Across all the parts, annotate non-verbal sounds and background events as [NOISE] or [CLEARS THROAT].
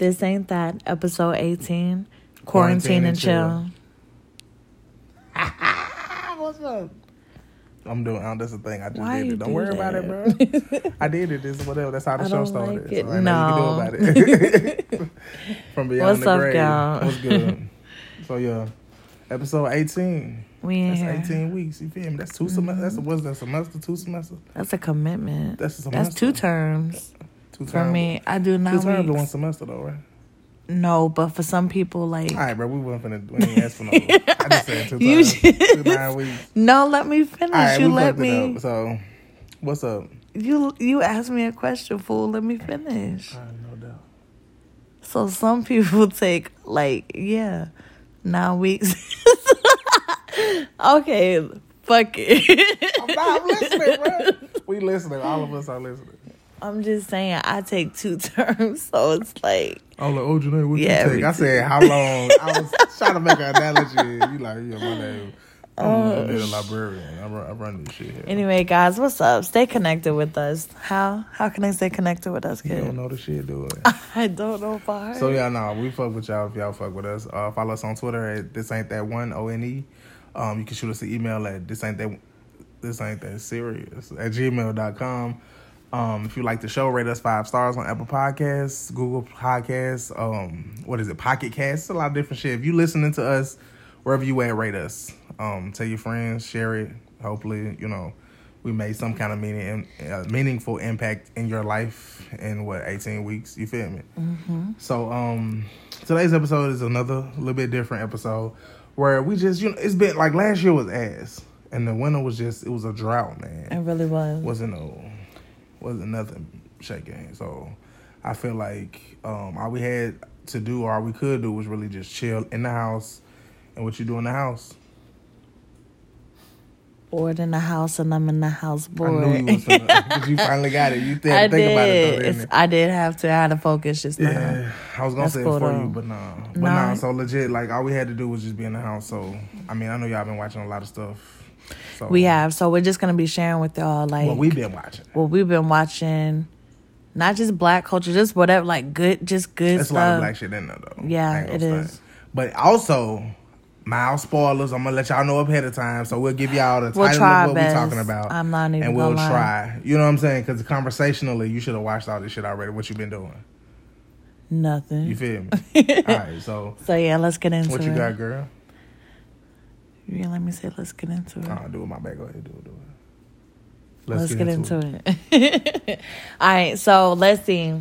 This ain't that episode 18. Quarantine, Quarantine and and chill. [LAUGHS] What's up? I'm doing. Oh, that's the thing. I just Why did it. Don't do worry about it, bro. [LAUGHS] I did it. It's whatever. That's how the show started. like it. So I know you can do about it. [LAUGHS] From beyond What's the up, grave. y'all? What's good? so yeah, episode 18. We in That's here. Mm-hmm. 18 weeks. You feel me? That's two semesters. That's what's that semester? Two semesters. That's a commitment. That's a That's two terms. Two For terms. me, I do Two not. terms to one semester though, right? No, but for some people, like All right, bro. We weren't finna. We ain't ask for no. I just said two [LAUGHS] You times. Two just- nine weeks. no, let me finish. All right, you we let fucked it me. up. So, what's up? You you asked me a question, fool. Let me finish. All right, no doubt. So some people [LAUGHS] take like yeah, nine weeks. [LAUGHS] okay, fuck it. I'm not listening, bro. We listening. All of us are listening. I'm just saying I take two [LAUGHS] terms, so it's like I'm like, oh, Janae, what Yeah, you take? I said, how long? I was trying to make an analogy. You like, yeah, my name. I'm Oh, a librarian. I run, I run this shit here. anyway, guys, what's up? Stay connected with us. How how can I stay connected with us, you don't know the shit, do it. [LAUGHS] I don't know if I heard. So yeah, no, we fuck with y'all if y'all fuck with us. Uh, follow us on Twitter at this ain't that one O N E. Um, you can shoot us an email at this ain't that this ain't that serious at gmail.com. Um, if you like the show, rate us five stars on Apple Podcasts, Google Podcasts, um, what is it, Pocket Casts, a lot of different shit. If you listening to us, wherever you at, rate us. Um, tell your friends, share it. Hopefully, you know, we made some kind of meaning, uh, meaningful impact in your life in what eighteen weeks. You feel me? So um today's episode is another little bit different episode where we just you know it's been like last year was ass and the winter was just it was a drought man it really was. wasn't no wasn't nothing shaking so I feel like um all we had to do or all we could do was really just chill in the house and what you do in the house Bored in the house, and I'm in the house I knew you was you finally got it you did [LAUGHS] I think about it though did. it? I did have to. I had to focus just now. I was gonna That's say cool, it for though. you, but nah, but Nah. nah. So legit, like all we had to do was just be in the house. So I mean, I know y'all been watching a lot of stuff. So We have. So we're just gonna be sharing with y'all like what we've been watching. what we've been watching. Not just black culture, just whatever, like good, just good There's a lot of black shit in there though. Yeah, it is. But also, mild spoilers. I'm gonna let y'all know ahead of time, so we'll give y'all the We'll title of what we're talking about. I'm not even and we'll lie. try. You know what I'm saying? Because conversationally, you should have watched all this shit already. What you been doing? Nothing. You feel me? [LAUGHS] all right. So so yeah, let's get into it. what it. you got, girl? Yeah, let me say, let's get into it. Oh, do it my back. Go ahead, do it. Do it. Let's, get, into, it. [LAUGHS] All right, so let's see.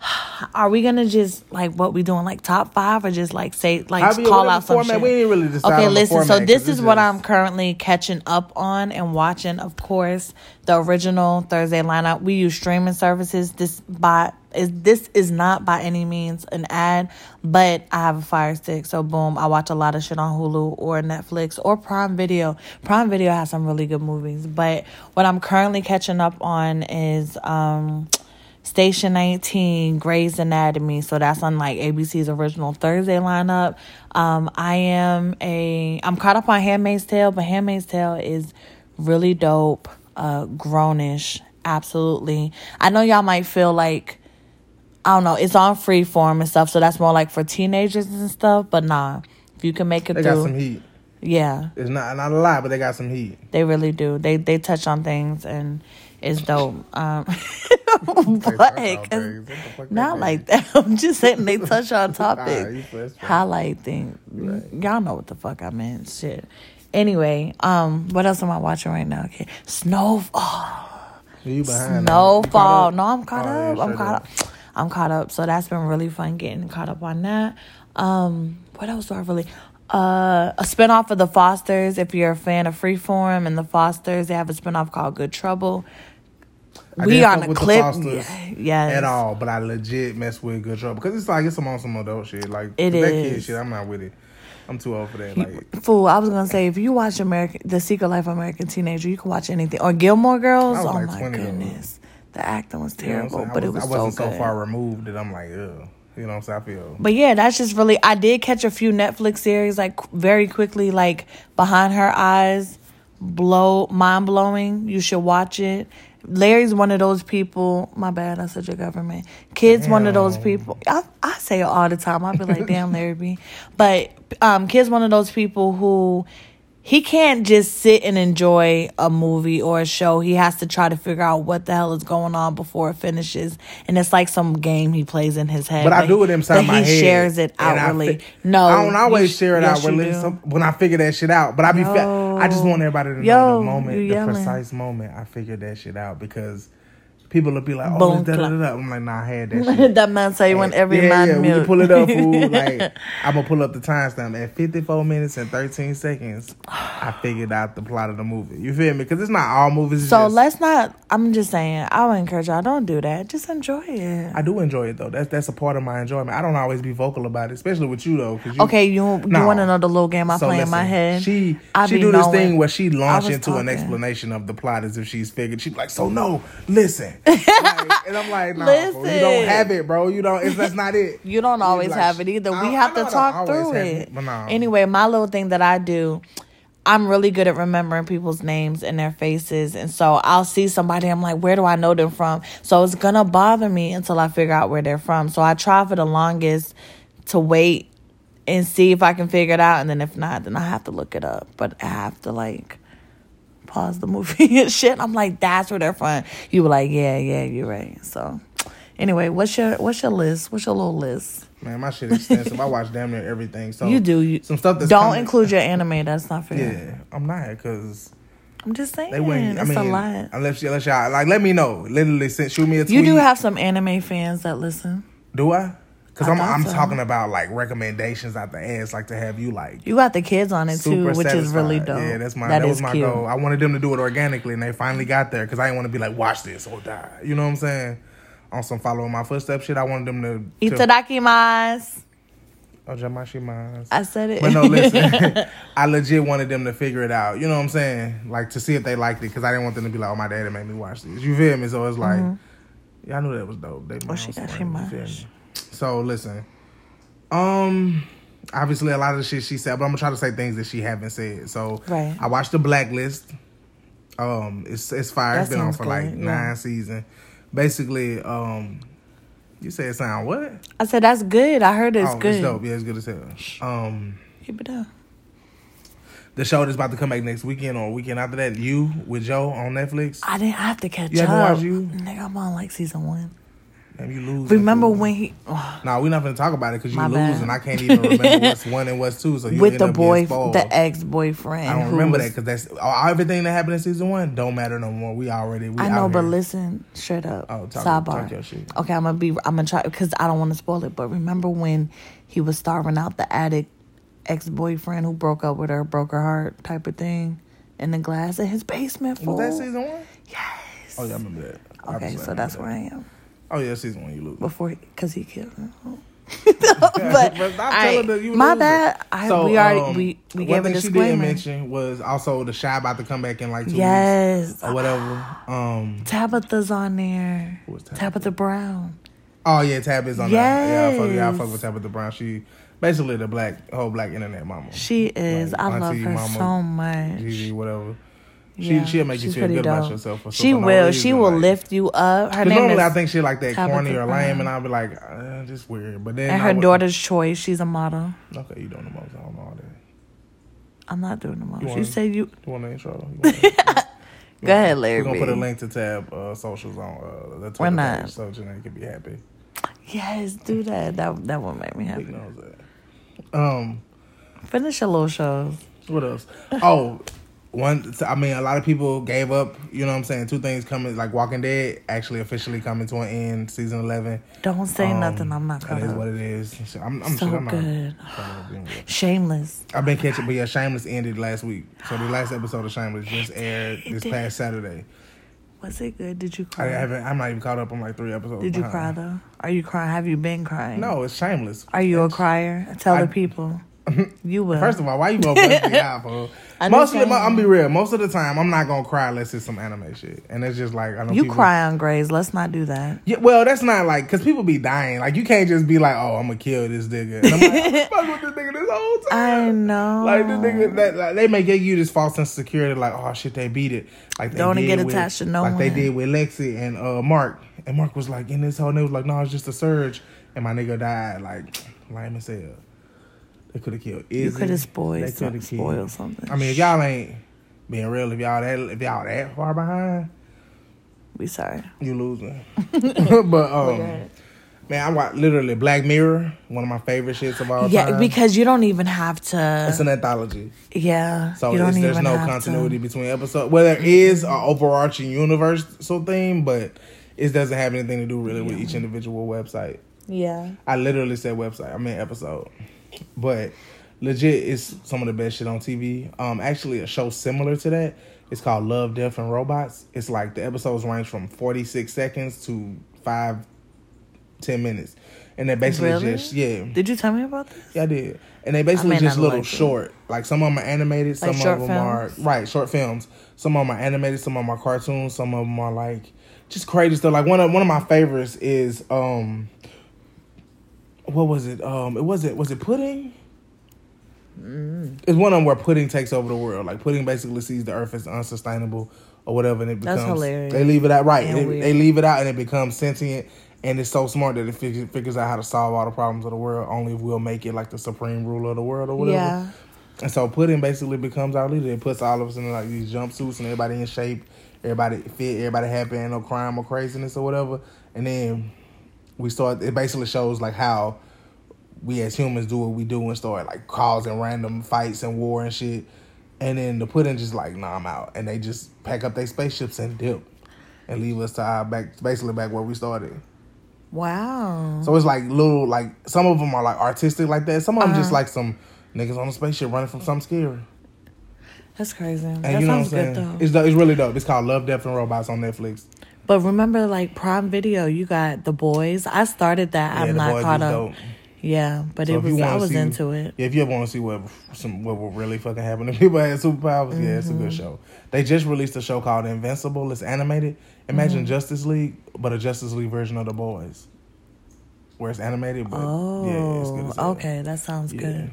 [SIGHS] Are we gonna just like what we doing, like top five, or just like say like I'll call out some format. shit? We ain't really decide Okay, listen. So this is it's what I'm currently catching up on and watching. Of course, the original Thursday lineup. We use streaming services. This by is this is not by any means an ad, but I have a Fire Stick, so boom, I watch a lot of shit on Hulu or Netflix or Prime Video. Prime Video has some really good movies, but what I'm currently catching up on is um Station 19, Grey's Anatomy. So that's on like ABC's original Thursday lineup. Um, I am a I'm caught up on Handmaid's Tale, but Handmaid's Tale is really dope, uh, grownish, absolutely. I know y'all might feel like I don't know, it's on freeform and stuff, so that's more like for teenagers and stuff. But nah, if you can make it They got through, some heat. yeah, It's not not a lot, but they got some heat. they really do. They they touch on things and it's dope. Um, [LAUGHS] but not like that. [LAUGHS] I'm just saying they touch on [LAUGHS] topics, bro. highlight things. Y'all know what the fuck I meant. Shit. Anyway, um, what else am I watching right now? Okay, Snow. Oh, You behind? Snowfall. now. No, I'm caught Oh, up. I'm caught do. up. I'm caught up. So that's been really fun getting caught up on that. Um, what else do I really? Uh, a spinoff of the Fosters. If you're a fan of Freeform and the Fosters, they have a spinoff called Good Trouble. I we on a clip. Yes. at all, but I legit mess with Good Trouble because it's like it's some on some adult shit. Like It that kid shit, I'm not with it. I'm too old for that. Like Fool, I was gonna say if you watch American, The Secret Life of American Teenager, you can watch anything. Or Gilmore Girls. Oh like my 20 though. The acting was you know terrible, but I it was I wasn't so, good. far removed that I'm like, ugh. You know what I'm saying? I feel. But yeah, that's just really. I did catch a few Netflix series like very quickly, like Behind Her Eyes, blow mind blowing. You should watch it. Larry's one of those people. My bad, I said your government. Kids, one of those people. I I say it all the time. I'll be like, damn, Larry B. But um, kid's one of those people who he can't just sit and enjoy a movie or a show. He has to try to figure out what the hell is going on before it finishes. And it's like some game he plays in his head. But I do it inside my he head. shares it and I outwardly. fi- no, I don't always sh- share it yes, outwardly. When I figure that shit out, but I be, fa- I just want everybody to know Yo, the moment, the precise moment I figured that shit out because people will be like, "Oh, da da clap. da." I'm like, "Nah, I had that [LAUGHS] shit." that man say when every yeah, man yeah, milk. you pull it up, fool. [LAUGHS] Like I'm gonna pull up the timestamp at 54 minutes and 13 seconds. I figured out the plot of the movie. You feel me? Because it's not all movies. So just- let's not. I'm just saying. I would encourage y'all. Don't do that. Just enjoy it. I do enjoy it though. That's that's a part of my enjoyment. I don't always be vocal about it, especially with you though. you, Okay, you you want to know the little game I So play in my head? She I she do this knowing. thing where she launch into an explanation of the plot as if she's figured. She's like, so no, listen. Like, and I'm like, no, nah, you don't have it, bro. You don't. It's, that's not it. You don't always like, have it either. We have to know I don't talk through it. but no. Anyway, my little thing that I do, I'm really good at remembering people's names and their faces. And so I'll see somebody, I'm like, where do I know them from? So it's to bother me until I figure out where they're from. So I try for the longest to wait and see if I can figure it out. And then if not, then I have to look it up. But I have to like pause the movie [LAUGHS] and shit. I'm like, that's where they're from. You were like, yeah, yeah, you're right. So anyway, what's your what's your list? What's your little list? Man, my shit extensive. I watch damn near everything. So [LAUGHS] you do. You, some stuff that's don't coming- include your anime. That's not fair. Yeah, I'm not because I'm just saying. they wouldn't. I it's mean, a lot. unless unless y'all like, let me know. Literally, send, shoot me a tweet. You do have some anime fans that listen. Do I? Because I I'm I'm so. talking about like recommendations out the ass, like to have you like You got the kids on it too, which is really dope. Yeah, that's my That that, was my cute. goal. I wanted them to do it organically, and they finally got there because I didn't want to be like, watch this or die. You know what I'm saying? On some following my footsteps shit, I wanted them to. to Itadakimasu. oh, Jamashimas. I said it. But no, listen. [LAUGHS] [LAUGHS] I legit wanted them to figure it out. You know what I'm saying? Like to see if they liked it because I didn't want them to be like, "Oh, my daddy made me watch this." You feel me? So it's like, yeah, I knew that was dope. They Mm-hmm. Oh, she got she you much. feel me? So listen, um, obviously a lot of the shit she said, but I'm gonna try to say things that she haven't said. So Right. I watched the Blacklist. Um, it's it's fire. That it's been on for like yeah. nine seasons. Basically, um, you say it sound what? I said that's good. I heard it's oh, good. it's dope. Yeah, it's good as hell. Um. Keep it up. The show that's about to come back next weekend or weekend after that, you with Joe on Netflix. I didn't I have to catch You up. haven't watched you? Nigga, I'm on like season one. Damn, you lose. Remember when he oh, No, we're not gonna talk about it because you lose, bad. and I can't even remember [LAUGHS] what's one and what's two. So you with the boy, the ex boyfriend. I don't remember that because that's all, everything that happened in season one don't matter no more. We already. We I know, but here. listen, straight up. Oh, talk- sidebar. talk your shit. Okay, I'm gonna be. I'm gonna try because I don't want to spoil it. But remember when he was starving out the attic ex boyfriend who broke up with her, broke her heart, type of thing, in the glass in his basement. was Fool. that season one? Yes. Oh yeah, I remember that. Okay, so that's remember where I am that. Oh yeah, season one you lose. before because he, killed her. [LAUGHS] [LAUGHS] but But I- my losing. bad. I, So, we already um, we we gave a thing she didn't mention was also the shy about to come back in like two weeks or whatever. Um, Tabitha's on there. Who was Tabitha? Tabitha Brown. Oh yeah, Tab is on there. Yeah, I fuck, yeah, I fuck with Tabitha Brown. She basically the black whole black internet mama. She is. Like, I love her mama, so much. Gigi, whatever. Yeah, she she'll make you feel good about yourself. For She will. she will like- lift you up. Her name normally is I think shit like that Tabitha corny or lame, and I'll be like, uh, just weird. But then and her daughter's choice. She's a model. Okay, you doing the most. I don't know all that. I'm not doing the most. You, wanna- said you. You want the intro? You [LAUGHS] wanna- Go ahead, Larry. We're gonna put a link to Tab uh, socials on uh, the Twitter not. page so Janae can be happy. Yes, do that. That that would make me happy. knows that. Um. Finish your little shows. What else? Oh, one. I mean, a lot of people gave up. You know what I'm saying? Two things coming, like Walking Dead, actually officially coming to an end. Season eleven. Don't say Um, nothing. I'm not That caught is up. what it is. I'm, I'm So sure I'm not. good. anyway. Shameless. I've been catching, but yeah, Shameless ended last week. So the last episode of Shameless just aired this did. past Saturday. Was it good? Did you cry? I haven't. I'm not even caught up on like three episodes. Did you behind. cry though? Are you crying? Have you been crying? No, it's Shameless. Are you a crier? Tell I- the people. [LAUGHS] You will. First of all, why you gonna bust me out? [LAUGHS] I Most of the. I'm be real. Most of the time, I'm not gonna cry unless it's some anime shit, and it's just like I don't know you people, cry on Grey's. Let's not do that. Yeah, well, that's not like because people be dying. Like you can't just be like, "Oh, I'm gonna kill this nigga." And I'm like, [LAUGHS] fuck with this nigga this whole time. I know. Like this nigga, that like, they may give you this false sense of security, like, "Oh shit, they beat it." Like they Don't did get with- attached to no like they did with Lexie and uh, Mark. And Mark was like in this whole, and they was like, "No, it's just a surge." and my nigga died. Like, lame as hell. They could have killed Izzy. You could have spoiled, some, spoiled something. I mean, if y'all ain't being real, if y'all that if y'all that far behind, we sorry. you losing. [LAUGHS] [LAUGHS] but um, man, I watch literally Black Mirror, one of my favorite shits of all Yeah, time. Yeah, because you don't even have to. it's an anthology, yeah, so you don't there's even no have continuity To. between episodes. Well, there is an overarching universal theme, but it doesn't have anything to do really with each individual website. Yeah, I literally said website. I mean episode, but legit, it's some of the best shit on TV. Um, actually, a show similar to that. It's called Love, Death, and Robots. It's like the episodes range from forty six seconds to five, ten minutes, and they're basically Really? just yeah, did you tell me about this? yeah, I did. And they basically just little like it. short. Like some of them are animated, Like some short of them are right short films. Some of them are animated, some of them are cartoons, some of them are like just crazy stuff. Like one of one of my favorites is um, what was it? Um, it was it was it pudding. Mm. It's one of them where pudding takes over the world. Like pudding basically sees the earth as unsustainable or whatever, and it That's becomes. hilarious. They leave it out right. And They, they leave it out, and it becomes sentient. And it's so smart that it figures, figures out how to solve all the problems of the world. Only if we'll make it like the supreme ruler of the world or whatever. Yeah, And so pudding basically becomes our leader. It puts all of us in like these jumpsuits and everybody in shape, everybody fit, everybody happy, ain't no crime or craziness or whatever. And then we start. It basically shows like how we as humans do what we do and start like causing random fights and war and shit. And then the pudding just like, nah, I'm out, and they just pack up their spaceships and dip, and leave us to our back, basically back where we started. wow. So it's like little, like some of them are like artistic like that. Some of them just Uh-huh. like some niggas on a spaceship running from something scary. That's crazy. And that you know what I'm sounds saying? good though. It's it's really dope. It's called Love, Death, and Robots on Netflix. But remember, like Prime Video, you got The Boys. I started that. Yeah, I'm not caught up. dope. Yeah, but So it was. I was see- into it. Yeah, if you ever want to see what some what will really fucking happen if [LAUGHS] people had superpowers, yeah, it's a Mm-hmm. good show. They just released a show called Invincible. It's animated. Imagine Mm-hmm. Justice League, but a Justice League version of The Boys, where it's animated. But Oh, yeah, it's good. As okay, that sounds Yeah. good.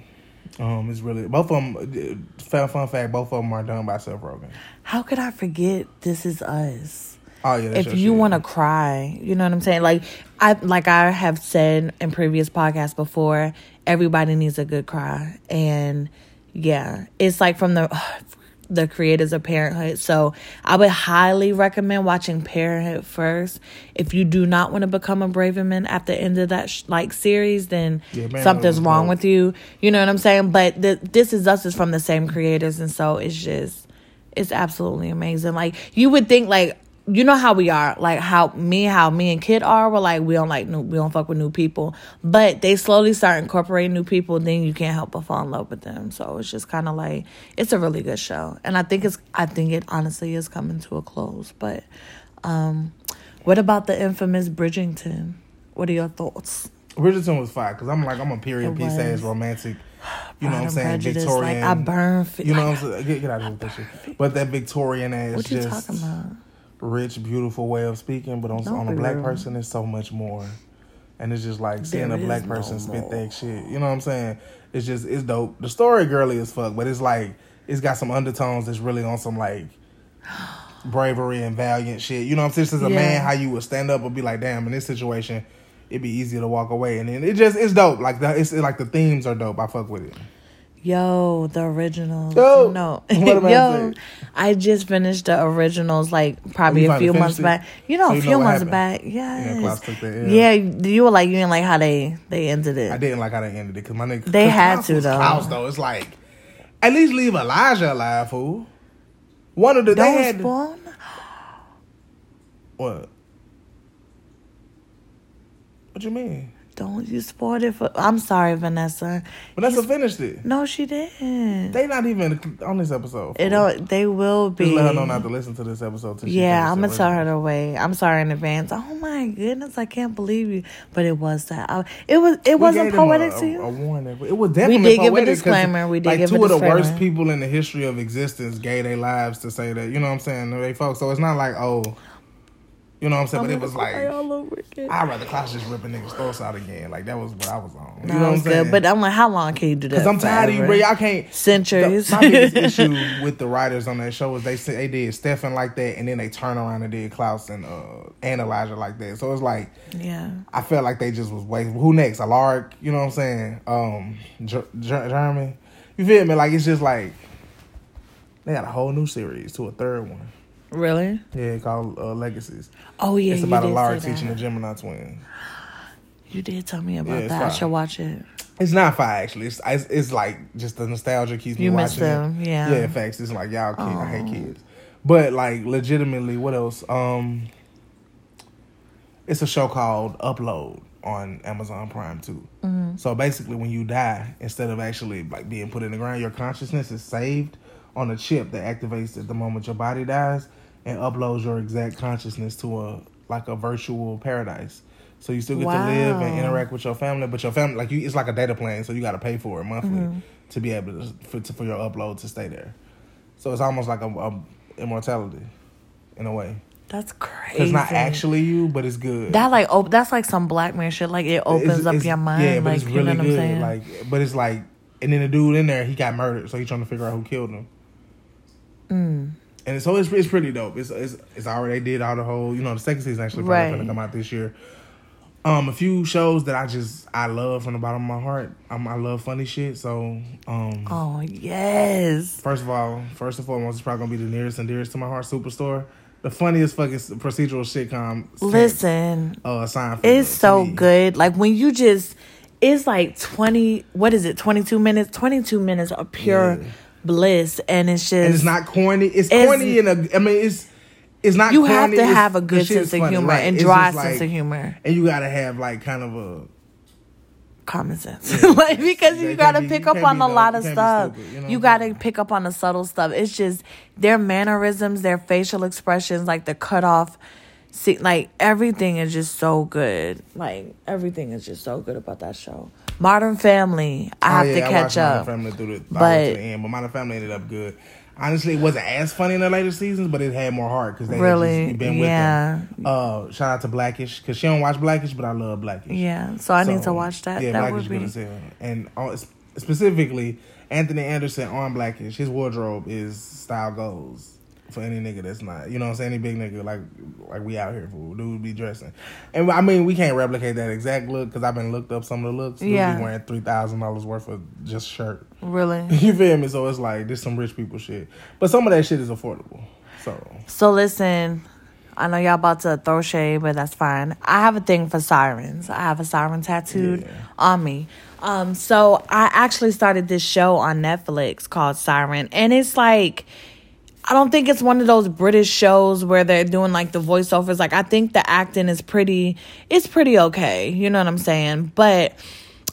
Um, it's really both of them. Fun, fun fact: both of them are done by Seth Rogen. How could I forget This Is Us? Oh yeah, if you want to cry, you know what I'm saying? Like I like I have said in previous podcasts before, everybody needs a good cry. And yeah, it's like from the [SIGHS] the creators of Parenthood. So I would highly recommend watching Parenthood first. If you do not want to become a Braverman at the end of that sh- like series, then Yeah, Parenthood something's wrong with you. You know what I'm saying? But the, This Is Us is from the same creators, and so it's just it's absolutely amazing. Like you would think, like you know how we are, like how me, how me and Kid are. We're like we don't like new, we don't fuck with new people, but they slowly start incorporating new people. Then you can't help but fall in love with them. So it's just kind of like it's a really good show, and I think it's I think it honestly is coming to a close. But um, what about the infamous Bridgerton? What are your thoughts? Bridgerton was fine because I'm like I'm a period piece ass romantic. [SIGHS] You know what I'm saying? Victorian. Like I burn. Fi- You know what I'm saying? Get, get out of here shit. [LAUGHS] But that Victorian ass, what you just talking about? Rich, beautiful way of speaking. But on, on a black person, it's so much more. And it's just like seeing There a black is no person spit that shit. You know what I'm saying? It's just it's dope. The story girly as fuck, but it's like it's got some undertones that's really on some like [GASPS] bravery and valiant shit. You know what I'm saying? As a Yeah. man, how you would stand up and be like, damn, in this situation, it'd be easier to walk away. And then it just it's dope. Like the it's like the themes are dope. I fuck with it. Yo, the originals. Yo, no, I [LAUGHS] yo, saying? I just finished the originals like probably you a few months it? back. You know, So a few know months happened? back. Yeah, Yes. L. Yeah, you were like you didn't like how they they ended it. I didn't like how they ended it because my nigga. They had Klaus to, though. Klaus, though, it's like at least leave Elijah alive, fool. One of the they had spoil. what? What you mean? Don't you spoil it for? I'm sorry, Vanessa. Vanessa finished it. No, she didn't. They not even on this episode. it don't. They will be. Just let her know not to listen to this episode. Yeah, I'm gonna tell her to wait. I'm sorry in advance. Oh my goodness, I can't believe you. But it was that. I, it was. It We wasn't poetic a, to you. A, a warning. It was definitely We did give a disclaimer. We did like give a two of the worst people in the history of existence gave their lives to say that. You know what I'm saying? They folks. So it's not like oh, You know what I'm saying? I'm but it was like all over again. I'd rather Klaus just ripping niggas' throats out again. Like that was what I was on. You That know what I'm saying? good, but I'm like, how long can you do that? Because I'm tired of you, bro. Y'all can't. Centuries. The, my biggest [LAUGHS] issue with the writers on that show was they they did Stefan like that, and then they turn around and did Klaus and uh, and Elijah like that. So it's like yeah. I felt like they just was waiting. Who next? Alaric, you know what I'm saying? Um, Jer- Jer- Jeremy, you feel me? Like it's just like they got a whole new series to a third one. Really? Yeah, called uh, Legacies. Oh yeah. it's about say that. teaching the Gemini twins. You did tell me about Yeah, that. I should watch it. It's not fire actually. It's, it's it's like just the nostalgia keeps me You watching miss them, it. yeah. Yeah, facts. It's like y'all kids. I hate Oh. kids. But like legitimately, what else? Um, it's a show called Upload on Amazon Prime too. Mm-hmm. So basically, when you die, instead of actually like being put in the ground, your consciousness is saved on a chip that activates at the moment your body dies and uploads your exact consciousness to a like a virtual paradise. So you still get to live and interact with your family, but your family like you, it's like a data plan, so you got to pay for it monthly Mm-hmm. to be able to for, to for your upload to stay there. So it's almost like a, a immortality in a way. That's crazy. It's not actually you, but it's good. that like op- that's like some black man shit. Like it opens It's- up it's- your mind. Yeah, but like it's you really know good. saying? Like, but it's like, and then the dude in there, he got murdered, so he's trying to figure out who killed him. Mm. And so it's it's pretty dope. It's it's it's already did all the whole you know the second season actually probably Right. gonna come out this year. Um, a few shows that I just I love from the bottom of my heart. Um, I love funny shit. So um, oh yes. First of all, first and foremost, it's probably gonna be the nearest and dearest to my heart, Superstore. The funniest fucking procedural sitcom. since, Listen, uh, Seinfeld. it's so good. Like when you just, it's like twenty. What is it? Twenty two minutes. Twenty two minutes of pure Yeah. Bliss, and it's just. and it's not corny. It's, It's- corny in a. I mean, it's it's not. you corny, have to have a good sense of funny, humor right. and It's dry sense like- of humor, and you gotta have like kind of a. common sense. [LAUGHS] like because You gotta be- pick up on a lot of stuff. stupid, you know you gotta pick up on the subtle stuff. It's just their mannerisms, their facial expressions, like the cut off. See, like everything is just so good. Like everything is just so good about that show. Modern Family, I have oh, yeah, to catch watched Modern up. Family through the, all the way But- the end, but Modern Family ended up good. Honestly, it wasn't as funny in the later seasons, but it had more heart because they Really? been with Yeah. them. Uh, shout out to Blackish because she don't watch Blackish, but I love Blackish. Yeah, so I need to watch that. Yeah, that Blackish would good be as hell. And uh, specifically, Anthony Anderson on Blackish, his wardrobe is style goals for any nigga that's not, you know what I'm saying? Any big nigga like like we out here for dude be dressing. And I mean, we can't replicate that exact look because I've been looked up some of the looks. Dude Yeah. be wearing three thousand dollars worth of just shirt. really. [LAUGHS] You feel me? So it's like this some rich people shit, but some of that shit is affordable. So So listen, I know y'all about to throw shade, but that's fine. I have a thing for sirens. I have a siren tattooed Yeah. on me. Um, so I actually started this show on Netflix called Siren, and it's like I don't think it's one of those British shows where they're doing like the voiceovers. Like I think the acting is pretty it's pretty okay. You know what I'm saying? But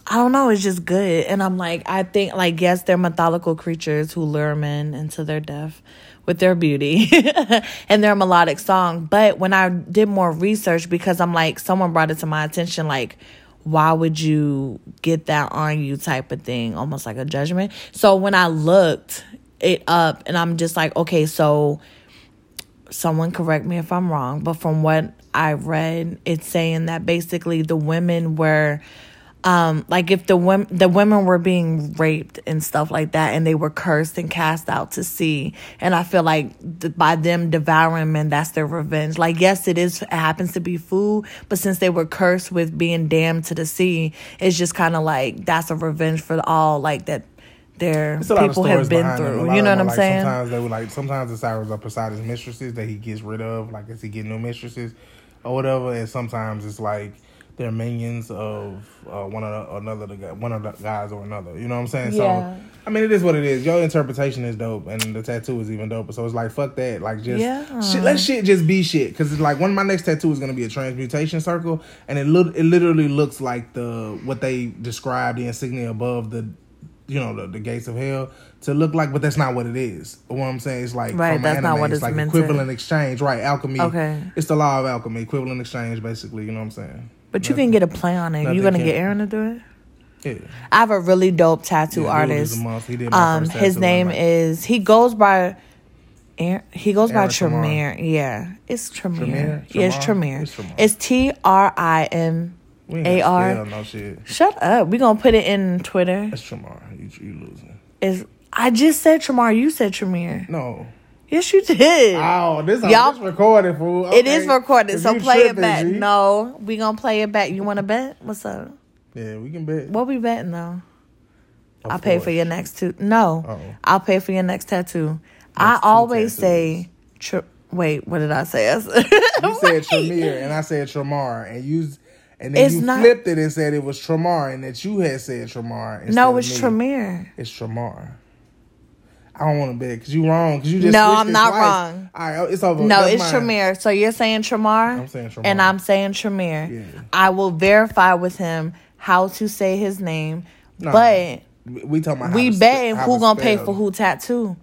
I don't know, it's just good. And I'm like, I think like yes, they're mythological creatures who lure men into their death with their beauty [LAUGHS] and their melodic song. But when I did more research because I'm like someone brought it to my attention like why would you get that on you type of thing almost like a judgment so when i looked it up and i'm just like okay so someone correct me if i'm wrong but from what i read it's saying that basically the women were um like if the women the women were being raped and stuff like that and they were cursed and cast out to sea and i feel like th- by them devouring men that's their revenge. Like yes it is it happens to be food but since they were cursed with being damned to the sea it's just kind of like that's a revenge for all like that their It's a lot of people have been behind them. A through you know what i'm like, saying Sometimes they were like, sometimes the sirens are Poseidon's mistresses that he gets rid of, like as he get new mistresses or whatever. And sometimes it's like they're minions of uh, one of another the guy, one of the guys or another. You know what I'm saying? Yeah. So I mean, it is what it is. Your interpretation is dope, and the tattoo is even doper. So it's like fuck that. Like just Yeah. shit, let shit just be shit. Because it's like one of my next tattoo is gonna be a transmutation circle, and it look it literally looks like the what they described the insignia above the you know the, the gates of hell to look like, but that's not what it is. What I'm saying is like Right, from that's not what it's it's like meant to- equivalent exchange, right? Alchemy. Okay. it's the law of alchemy, equivalent exchange, basically. You know what I'm saying? but you can get a play on it you gonna get aaron to do it Yeah. I have a really dope tattoo Yeah, artist. a. He did my Um, first his name like- is he goes by Aaron, he goes by Aaron Tremere. Tremere. Yeah, it's Tremere. Yeah, it's Tremere? Tremere. It's Tremere. It's T R I M. We ain't AR. gonna no shit. Shut up. We gonna put it in Twitter. It's Tremar. You, you losing. Is I just said Tremere. You said Tremere. No. Yes, you did. Oh, this Y'all- is recorded, fool. It is recorded, If so play it back. G. No, we gonna play it back. You want to bet? What's up? Yeah, we can bet. What we betting though? Of I'll pay for your next two. No, Uh-oh. I'll pay for your next tattoo. I always tattoos. say. Wait, what did I say? I [LAUGHS] said- You said. Tremere and I said Tremar, and you and then It's you not- flipped it and said it was Tremar, and that you had said Tremar. No, it's. Tremere. It's Tremar. I don't want to bet because you're wrong. Because you just No, I'm not twice. wrong. All right, oh, it's over. No, That's it's mine. Tremere. So you're saying Tremar? I'm saying Tremar. And I'm saying Tremere. Yeah. I will verify with him how to say his name. No, but we- talking about we betting who gonna pay for who tattoo.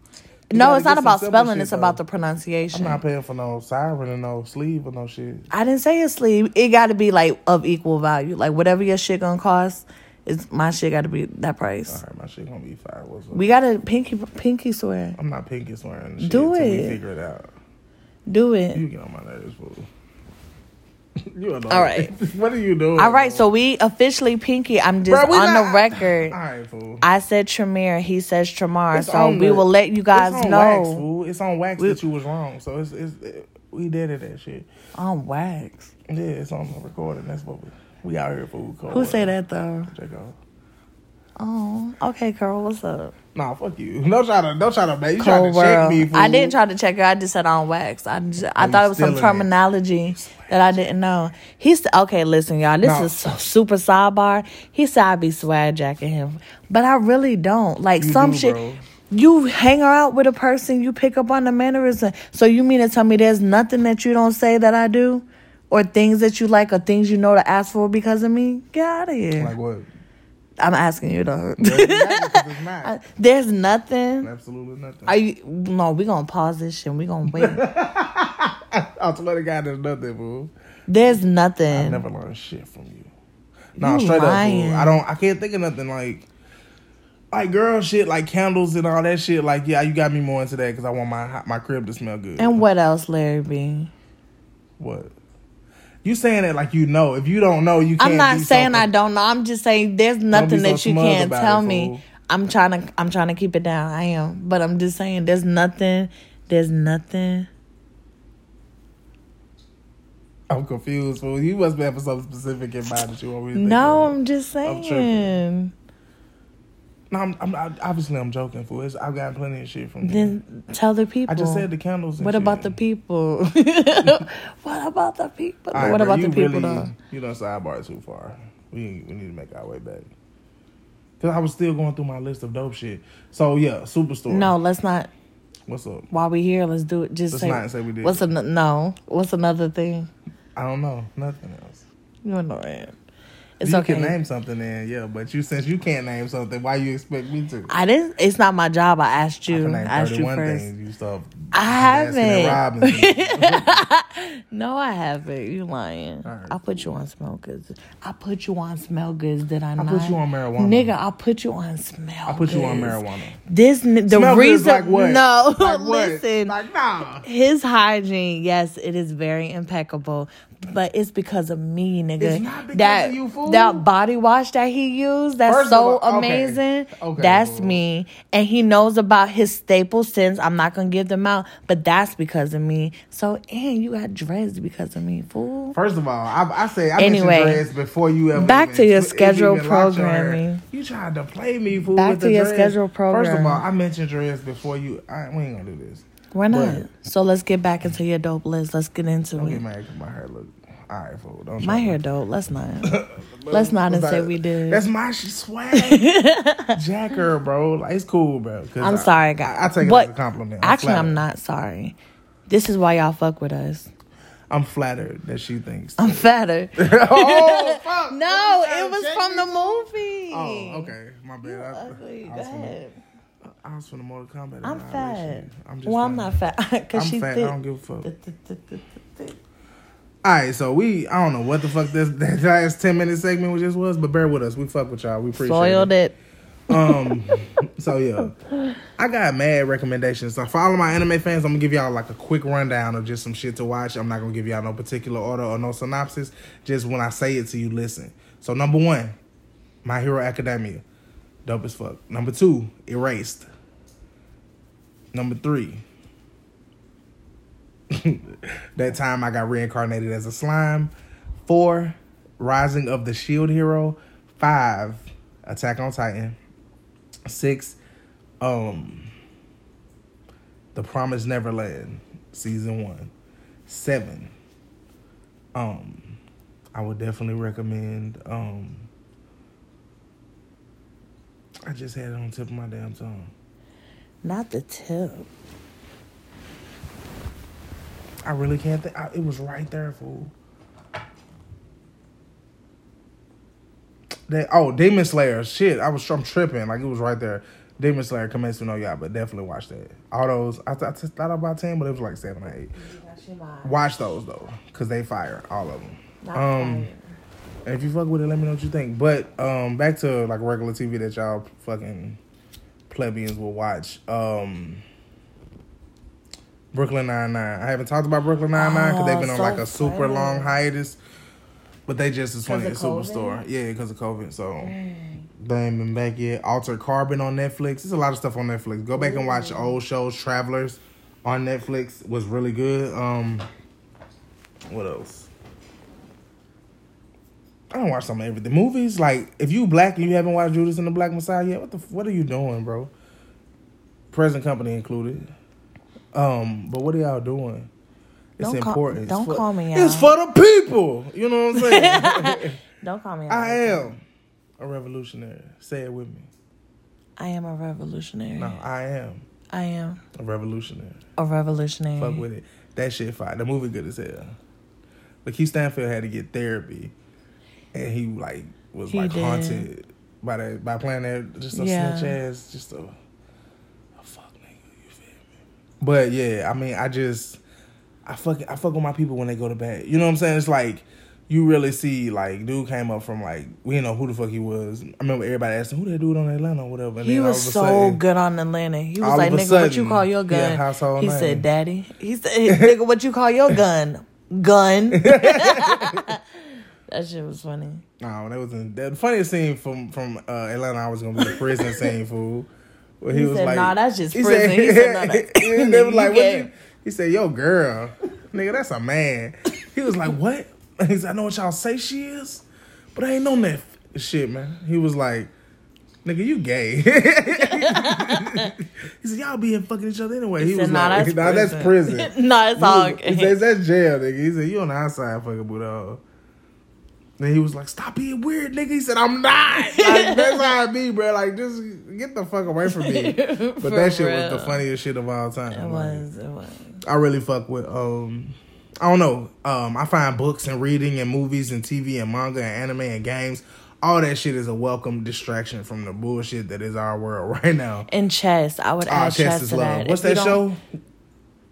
No, it's not about spelling. shit, It's about the pronunciation. I'm not paying for no siren and no sleeve or no shit. I didn't say a sleeve. It got to be like of equal value. Like whatever your shit gonna cost, is my shit got to be that price. All right, my shit gonna be fire. What's up? We got to pinky pinky swear. I'm not pinky swearing. Do till We it. figure it out. Do it. You get on my nerves, fool. [LAUGHS] you annoying. All right. [LAUGHS] what are you doing? All right, bro? so we officially pinky. I'm just Bruh, on not- the record. All right, fool. I said Tremere. He says Tremar. It's So we the- will let you guys it's on know Wax, fool. It's on wax We- that you was wrong. So it's, it's it, we did it that shit. on wax. Yeah, it's on the recording. That's what we we out here for. Who say that though? Check out. Oh, okay, Carl. What's up? Nah, fuck you. [LAUGHS] Don't try to don't try to man. You to check me. Fool. I didn't try to check her. I just said on wax. I just, I thought it was some terminology that I didn't know. He said, "Okay, listen, y'all. This No. is su- super sidebar." He said I be swag jacking him, but I really don't. Like You some do, shit. bro. You hang out with a person, you pick up on the mannerism. So you mean to tell me there's nothing that you don't say that I do, or things that you like, or things you know to ask for because of me? Get out of here. Like what? I'm asking you though. Yeah, exactly, 'cause [LAUGHS] not. There's nothing. Absolutely nothing. Are you? No, we're gonna pause this shit. We're gonna wait. [LAUGHS] I swear to God, there's nothing, fool. There's nothing. I never learned shit from you. No, You straight lying. up, fool. I don't. I can't think of nothing like. Like girl shit, like candles and all that shit. Like yeah, you got me more into that because I want my my crib to smell good. And what else, Larry B? What? You saying it like you know. If you don't know, you can't. I'm not saying I don't know. I'm just saying there's nothing so that you can't tell it, me. I'm trying to. I'm trying to keep it down. I am, but I'm just saying there's nothing. There's nothing. I'm confused, fool. You must be having something specific in mind that you want me to think No. I'm just saying. I'm saying. No, I'm, I'm, I, obviously I'm joking, For It's, I've gotten plenty of shit from. Then tell the people. I just said the candles. And What shit. about the people? [LAUGHS] what about the people? Right, what bro, about the people really, though? You don't sidebar too far. We we need to make our way back. Cause I was still going through my list of dope shit. So yeah, superstore. No, let's not. What's up? While we here, let's do it. Just Let's say. not say we did. What's an, no? What's another thing? I don't know. Nothing else. You're annoying. It's you okay. can name something then, yeah. But you since you can't name something, why you expect me to? I didn't. It's not my job. I asked I you. I name asked you first. things. You. I haven't. [LAUGHS] No, I haven't. You lying. Right. I put you on smell goods. I put you on smell goods. Did I, I not? put you on marijuana. Nigga, I put you on smell. I put you on marijuana. This the Smell reason. like? No, Like [LAUGHS] listen. Like nah. his hygiene, yes, it is very impeccable, but it's because of me, nigga. It's not because that of you, fool. that body wash that he used, that's First so all, amazing. Okay, that's fool. me, and he knows about his staple sins. I'm not gonna give them out, but that's because of me. So, and you got dreads because of me, fool. First of all, I, I say I Anyway, before you ever back even- to your if you scheduled even locked your hair. programming. You tried to play me, fool. Back with to the your dreads. scheduled First of all, I mentioned dreads before you. I, we ain't gonna do this. We're not. But- so let's get back into your dope list. Let's get into Don't it. get mad my hair look. All right, fool. Don't My hair to- dope. Let's not. [LAUGHS] Let's not and say we did. That's my swag. [LAUGHS] Jacker, bro. Like, it's cool, bro. I'm I- sorry, guys. I, I take it But as a compliment. Actually, I'm not sorry. This is why y'all fuck with us. I'm flattered that she thinks. I'm fatter. [LAUGHS] oh [LAUGHS] fuck! no, it was from the movie. Oh, okay. My bad. I, Ugly. I was I was from the Mortal Kombat. I'm fat. I'm just well, I'm not fat because [LAUGHS] I'm she's fat. thick. I don't give a fuck. All right, so we I don't know what the fuck this that last ten minute segment just was, but bear with us. We fuck with y'all. We appreciate Soiled it. it. Um, so yeah, I got mad recommendations. So for all of my anime fans, I'm gonna give y'all like a quick rundown of just some shit to watch. I'm not gonna give y'all no particular order or no synopsis. Just when I say it to you, listen. So number one, My Hero Academia, dope as fuck. Number two, Erased. Number three, [LAUGHS] that time I got reincarnated as a slime. Four, Rising of the Shield Hero. Five, Attack on Titan. Six, um, The Promised Neverland, season one. Seven, um, I would definitely recommend. Um, I just had it on the tip of my damn tongue. Not the tip. I really can't think. I, it was right there, fool. That oh, Demon Slayer. Shit, I was I'm tripping. Like it was right there. Demon Slayer, Kimetsu no Yaiba. but definitely watch that. All those, I, th- I thought about ten, but it was like seven or eight. Watch those though, cause they fire all of them. Not um, and if you fuck with it, let me know what you think. But um, back to like regular TV that y'all fucking plebeians will watch. Um, Brooklyn Nine Nine. I haven't talked about Brooklyn Nine Nine because they've been Oh, on so like a super funny. long hiatus. But they just as funny of Superstore. Yeah, because of COVID. So they ain't been back yet. Alter Carbon on Netflix. There's a lot of stuff on Netflix. Go back and watch old shows. Travelers on Netflix was really good. Um, what else? I don't watch some of everything. Movies like if you black and you haven't watched Judas and the Black Messiah yet, what the what are you doing, bro? Present company included. Um, but what are y'all doing? It's Don't call- important. It's don't for- call me out. It's for the people. You know what I'm saying? [LAUGHS] Don't call me. out I am a revolutionary. Say it with me. I am a revolutionary. No, I am I am a revolutionary. a revolutionary. Fuck with it. That shit fire. The movie good as hell. But Keith Stanfield had to get therapy, and he like was He like did. haunted by that by playing that just a Yeah. snitch ass, just a, a fuck nigga. You feel me? But yeah, I mean, I just I fuck I fuck with my people when they go to bed. You know what I'm saying? It's like. You really see, like, dude came up from like we didn't know who the fuck he was. I remember everybody asking who that dude on Atlanta or whatever. And He was so sudden- good on Atlanta. He was like, "Nigga, what you call your he gun?" household He name. said, "Daddy." He said, [LAUGHS] "Nigga, what you call your gun?" Gun. [LAUGHS] that shit was funny. No, that was in, the funniest scene from from uh, Atlanta. I was gonna be the prison scene, fool. Where He was said, like, "Nah, that's just prison." He said, "Nah, that's- [LAUGHS] they was like, what you? He said, "Yo, girl, nigga, that's a man." He was like, "What?" He said, "I know what y'all say she is, but I ain't know that f- shit, man." He was like, "Nigga, you gay." [LAUGHS] he said, "Y'all being fucking each other anyway." He, He was said, "Nah, like, that's "Nah, that's prison." prison." [LAUGHS] nah, it's He all. was- He says that's jail, nigga. He said you on the outside fucking with all. Then he was like, "Stop being weird, nigga." He said, "I'm not." [LAUGHS] Like, that's how I be, bro. Like, just get the fuck away from me. [LAUGHS] But that shit was the funniest shit of all time. It Like, was. It was. I really fuck with. Um, I don't know. Um, I find books and reading and movies and TV and manga and anime and games. All that shit is a welcome distraction from the bullshit that is our world [LAUGHS] right now. And chess, I would Oh, add chess chess is to love. that. What's If that show?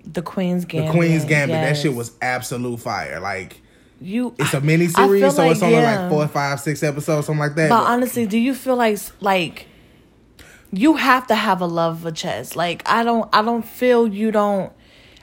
The Queen's Gambit. The Queen's Gambit. That shit was absolute fire. Like. You. It's a mini series, so it's only yeah. like four, five, six episodes, something like that. But honestly, do you feel like like you have to have a love for chess? Like I don't, I don't feel you don't.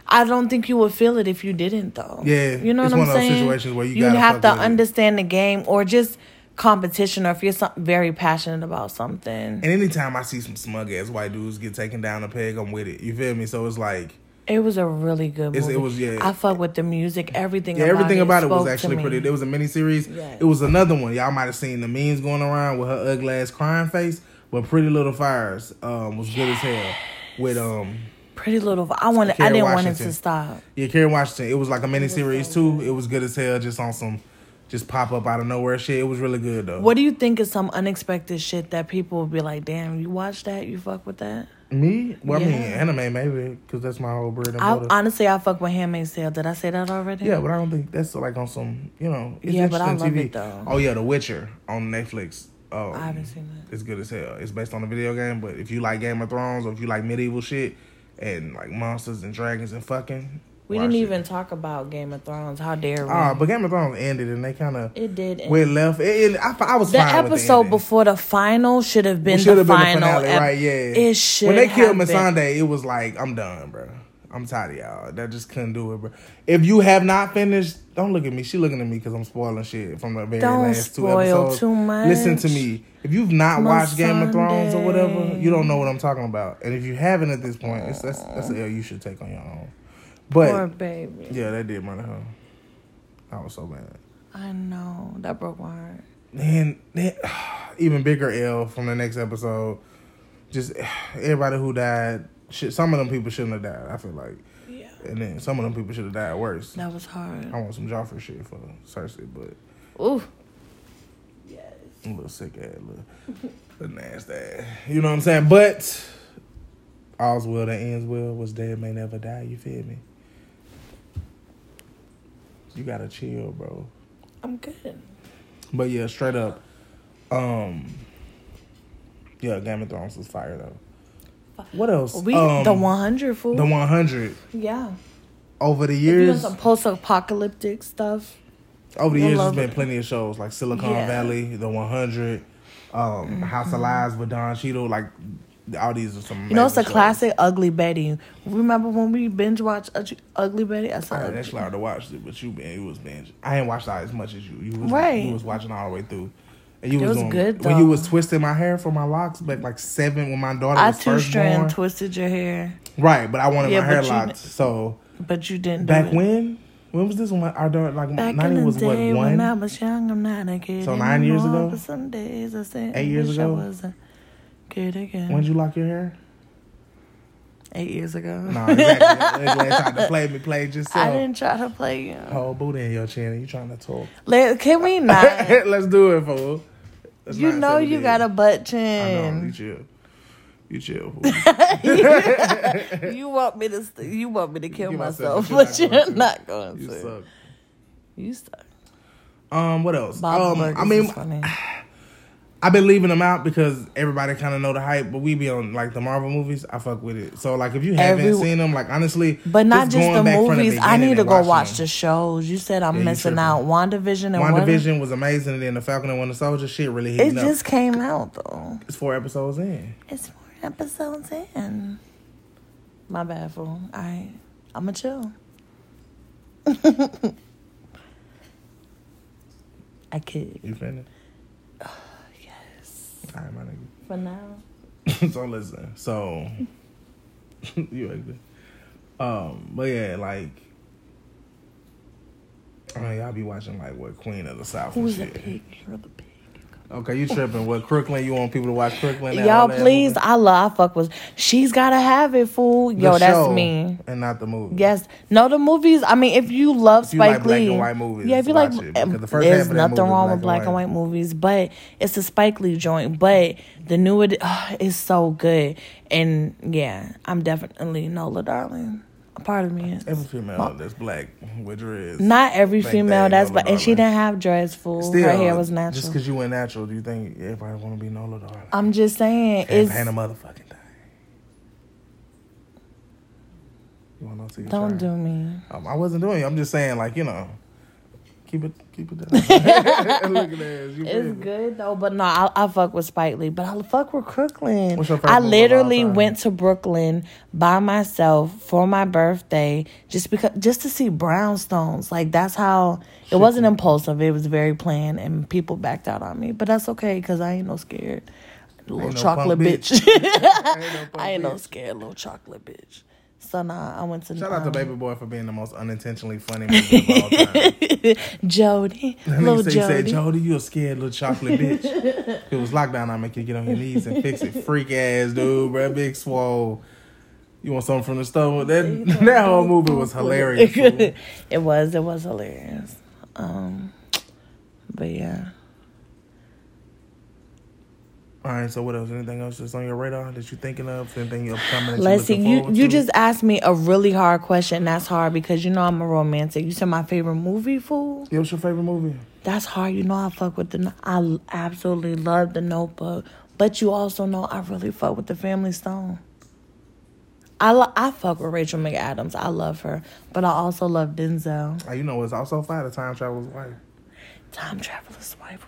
I don't think you would feel it if you didn't, though. Yeah, you know what I'm of those saying. situations where you gotta have to it. understand the game or just competition, or if you're some, very passionate about something. and anytime I see some smug ass white dudes get taken down a peg, I'm with it. You feel me? So it's like, It was a really good movie. it was, yeah. I fuck with the music, everything. yeah, about everything it about it was actually pretty. There was a mini series. Yes. It was another one. Y'all might have seen the memes going around with her ugly ass crying face, but Pretty Little Fires um, was good as hell. With um, Pretty little. I wanted. I didn't want it to stop. yeah, Karen Washington. It was like a mini series too. It was good as hell, just on some, just pop up out of nowhere shit. It was really good though. What do you think is some unexpected shit that people will be like, "Damn, you watch that? You fuck with that?" Me? Well, I mean, anime maybe because that's my whole bread and butter. I honestly, I fuck with Handmaid's Tale. Did I say that already? Yeah, but I don't think that's like on some, you know. It's Yeah, but I love TV. it, though. Oh yeah, The Witcher on Netflix. Oh, I haven't seen that. It's good as hell. It's based on a video game, but if you like Game of Thrones or if you like medieval shit and like monsters and dragons and fucking, We didn't it. even talk about Game of Thrones. How dare we? Ah, but Game of Thrones ended and they kind of it did. end. went left. It, it, I, I was the fine with the episode before the final should have been, It should the have been final. the finale, ep- right? Yeah. It should. When they killed have been. Missandei, it was like I'm done, bro. I'm tired of y'all. That just couldn't do it, bro. If you have not finished, don't look at me. She looking at me because I'm spoiling shit from the very Don't last two spoil episodes. too much. Listen to me. If you've not watched Game of Thrones or whatever, you don't know what I'm talking about. And if you haven't at this point, it's, that's that's a L you should take on your own. But Poor baby. yeah, that did murder her. I was so mad. I know that broke my heart. Then, then [SIGHS] even bigger L from the next episode. Just [SIGHS] everybody who died. Shit, some of them people shouldn't have died. I feel like, Yeah, and then some of them people should have died worse. that was hard. I want some Joffrey shit for Cersei, but Ooh. Yes. a little sick ass, little, [LAUGHS] little nasty. ass. You know what I'm saying? But all's well that ends well. What's dead may never die. You feel me? You gotta chill, bro. I'm good. But yeah, straight up. Um Yeah, Game of Thrones was fire though. What else? We Um, the 100 fool. The one hundred. yeah. Over the If you want years some post-apocalyptic stuff. over the years there's been it. plenty of shows like Silicon Yeah. Mm-hmm. Valley, The One Hundred, um, House of Lies with Don Cheadle, like all these are some You know, it's a shows. classic Ugly Betty. Remember when we binge watched Ug- Ugly Betty? I saw I it. actually already watched it, but you been you was binge. I ain't watched that as much as you. You was Right. you was watching all the way through. And you It was, was doing, good, when you was twisting my hair for my locks but like seven when my daughter I was two first strand born. twisted your hair, Right, but I wanted Yeah, my hair locked. So but you didn't. back do it. when? When was this when our daughter like Back Nani in the was what day when I one? was young, I'm not a kid. So nine years anymore, ago? But some days I said, Eight years ago? I was a kid again. When'd you lock your hair? Eight years ago. No, exactly. They tried to play me, play yourself. I didn't try to play you. Hold booty in your chin. and You trying to talk? Let, can we not? [LAUGHS] Let's do it, fool. Let's you know you did. got a butt chin. I know. You chill. You chill. Fool. [LAUGHS] you want me to? St- you want me to kill myself, but you're not going going you to. suck. You suck. Um, what else? Bob um, Burgers I mean. I've been leaving them out because everybody kind of know the hype, but we be on like the Marvel movies. I fuck with it. So like, if you haven't Every- seen them, like honestly, But not just going the movies. I need to go watch the shows. You said I'm Yeah, missing out. WandaVision and? WandaVision was amazing, and then the Falcon and Winter Soldier shit really It hitting up. just came out though. It's four episodes in. It's four episodes in. My bad, fool. I I'ma chill. [LAUGHS] I kid. You finished? Right, my nigga. For now. [LAUGHS] so listen, so [LAUGHS] you ugly. Um, but yeah, like I mean, y'all be watching like what Queen of the South Who's and the pig? You're the pig. Okay, you tripping? What Crooklyn? You want people to watch Crooklyn? Y'all, please. movie? I love. I fuck with. She's gotta have it, fool. The Yo, that's show me. and not the movie. Yes. No, the movies. I mean, if you love If you like Spike black Lee, and white movies, yeah. If you like, it, the first there's half of that nothing wrong black with black and and white. white movies, but it's a Spike Lee joint. But the new it [SIGHS] uh, is so good, and yeah, I'm definitely Nola, darling. A part of me is. Every female that's black with dreads. Not every female that's black, and she didn't have dreads. Fool, Still, her hair was natural. Just because you went natural, do you think everybody want to be Nola Darling? I'm just saying, it's paint a motherfucking thing. You want to know? don't do me. Um, I wasn't doing it. I'm just saying, like you know, keep it, keep it down. [LAUGHS] [LAUGHS] Look at that. You It's good though, but no, I, I fuck with Spike Lee, but I fuck with Crooklyn. What's your I movie of all literally went to Brooklyn by myself for my birthday just because just to see brownstones. Like that's how it wasn't impulsive. It was very planned, and people backed out on me, but that's okay because I ain't no scared. Little no chocolate punk bitch. bitch. [LAUGHS] Ain't no I ain't no scared little chocolate bitch. So nah, I went to Shout out to um, Baby Boy for being the most unintentionally funny [LAUGHS] movie of all time. Jody, little he said, Jody. Jody, you a scared little chocolate bitch. if [LAUGHS] it was lockdown, I'd make you get on your knees and fix it. Freak ass dude, bro. Big swole. You want something from the stove? That, [LAUGHS] that whole movie was hilarious. it was. It was hilarious. Um, but yeah. All right, so what else? Anything else that's on your radar that you're thinking of? Anything upcoming Let's see. you looking You you to? just asked me a really hard question. That's hard because you know I'm a romantic. You said my favorite movie, fool. Yeah, what's your favorite movie? That's hard. You know I fuck with the. I absolutely love the Notebook, but you also know I really fuck with the Family Stone. I lo- I fuck with Rachel McAdams. I love her, but I also love Denzel. Oh, you know, it's also fire. The time traveler's wife. Time Traveler's Wife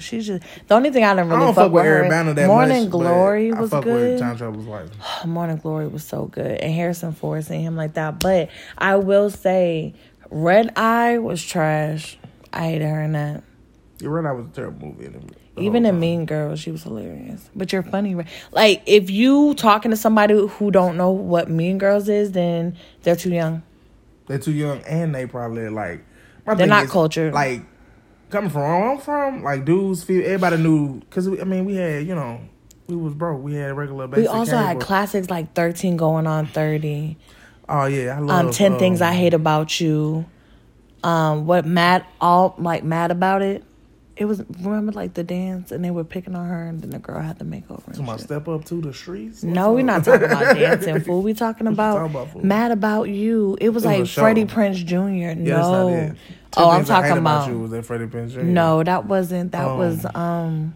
She's just the only thing I didn't I really don't fuck, fuck with her. Eric Bana that Morning much. Glory I was fuck good. with time traveler's wife. [SIGHS] Morning Glory was so good, and Harrison Ford seeing him like that. But I will say, Red Eye was trash. I hated her in that. You're right. That was a terrible movie. Even in. Mean Girls, she was hilarious. But you're funny, right? Like if you talking to somebody who don't know what Mean Girls is, then they're too young. They're too young, and they probably like. They're not is, cultured. Like coming from where I'm from, like dudes feel everybody knew because I mean we had you know we was broke. We had a regular. We Basic also had classics like Thirteen Going on Thirty. Oh yeah, I love. Um, Ten Things I um, Hate About You. Um, what mad all like mad about it? It was remember like the dance and they were picking on her and then the girl had to make over. and To my shit. step up to the streets. No, we're not talking about dancing, fool. We talking [LAUGHS] about, talking about, mad about you. It was It was like. Freddie Prinze Jr. Yeah, no, that's not it. Ten oh, I'm Things I Hate talking about. you. Was that Freddie Prinze Jr.? No, that wasn't. That Um, was um,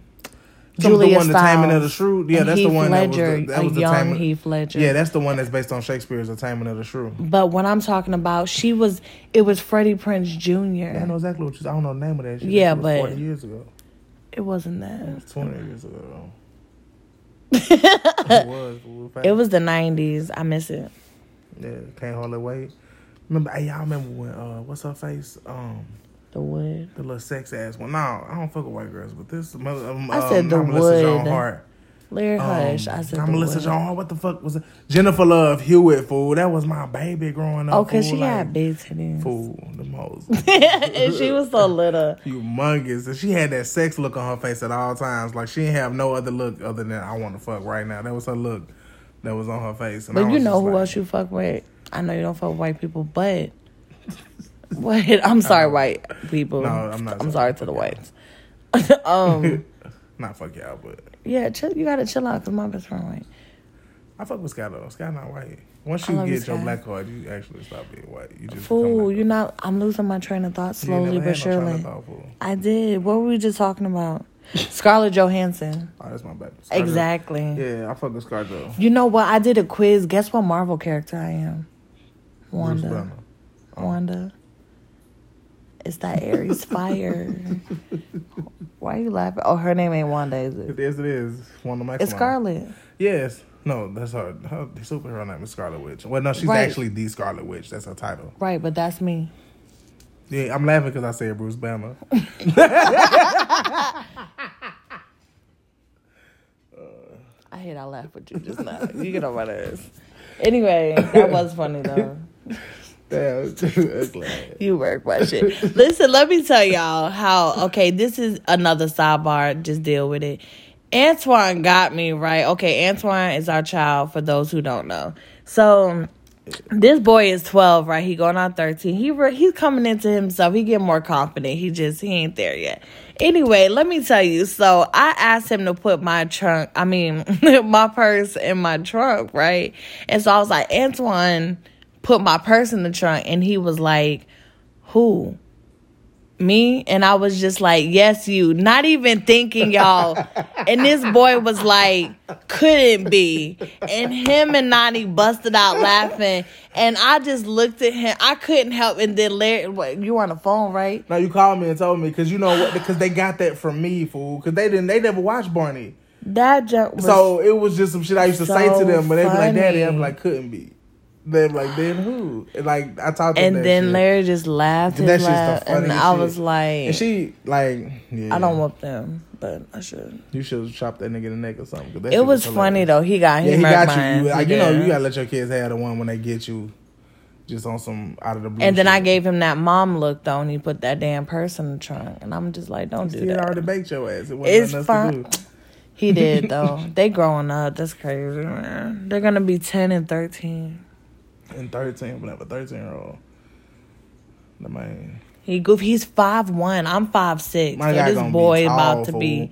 Julia the one, the Taming of the Shrew. Yeah, that's Heath the one Ledger, that was the, that a was the young Taming. Heath Ledger. Yeah, that's the one that's based on Shakespeare's The Taming of the Shrew. But when I'm talking about, she was. It was Freddie Prinze Jr. Yeah, I know exactly what you. I don't know the name of that shit. Yeah, but- forty years ago, It wasn't that. twenty years ago. [LAUGHS] it was. It was the '90s. I miss it. Yeah, can't hardly wait. Remember? Hey, y'all remember when? Uh, what's her face? Um, The Wood. the little sex ass one. No, I don't fuck with white girls, but this. Mother. Um, I said um, The Joan Wood. Hart. Larry Um, Hush. I said I'm The Melissa Wood. Joan Hart. What the fuck was it? Jennifer Love Hewitt. Fool, that was my baby growing up. Oh, cause fool, she like, had big titties. Fool, the most. [LAUGHS] and she was so little. [LAUGHS] humongous. And she had that sex look on her face at all times. Like she didn't have no other look other than I want to fuck right now. That was her look that was on her face. And But you know who like, else you fuck with? I know you don't fuck with white people, but [LAUGHS] what? I'm sorry, white people. No, I'm not I'm sorry. sorry to the whites. [LAUGHS] um, [LAUGHS] Not fuck y'all, but yeah, chill, you gotta chill out because my best friend white. I fuck with Sky though. Sky not white. Once you get your black card, you actually stop being white. You just Fool, you're not. I'm losing my train of thought slowly but had no surely. thought. I did. What were we just talking about? Scarlett Johansson. Oh, that's my bad. Exactly. Yeah, I fuck with ScarJo. You know what? I did a quiz. Guess what Marvel character I am? Wanda. Banner. Wanda. It's that Aries fire. [LAUGHS] Why are you laughing? Oh, her name ain't Wanda, is it? Yes, it is. One of my. It's Scarlet. Yes. No, that's her. Her superhero name is Scarlet Witch. Well, no, she's Right. actually the Scarlet Witch. That's her title. Right, but that's me. Yeah, I'm laughing because I said Bruce Banner. [LAUGHS] I hate I laughed with you just now. You get on my nerves. Anyway, that was funny though. [LAUGHS] Damn, [LAUGHS] You work my shit. Listen, let me tell y'all how. Okay, this is another sidebar. Just deal with it. Antoine got me right. Okay, Antoine is our child. For those who don't know, so this boy is twelve, right? He going on thirteen. He re- he's coming into himself. He getting more confident. He just he ain't there yet. Anyway, let me tell you. So I asked him to put my trunk. I mean, [LAUGHS] my purse in my trunk, right? And so I was like, Antoine put my purse in the trunk and he was like who me and i was just like yes you not even thinking y'all and this boy was like couldn't be and him and nani busted out laughing and i just looked at him i couldn't help and then larry what, you on the phone right No, you called me and told me because you know what? Because they got that from me, fool. Because they didn't. They never watched Barney, that junk was so it was just some shit I used to say to them. But they'd be like, "Daddy," I'm like, "Couldn't be." They're like, "Then who?" And like I talked and then shit. larry just laughed That his shit's the laugh and i shit. was like and she like, yeah, i don't want them but i should You should have chopped that nigga in the neck or something. that it shit was funny though he got he, Yeah, he got you. mine. You, like, He you know, you gotta let your kids have the one when they get you, just on some out of the blue. And then I gave him that mom look though, and he put that damn purse in the trunk, and I'm just like, don't do He that. already baked your ass. It wasn't It's fine. He did [LAUGHS] though. they growing up. That's crazy, man. They're gonna be ten and thirteen. And thirteen, whatever, thirteen year old. The man. He goof. He's five one. I'm five six. So this boy tall, about to fool. be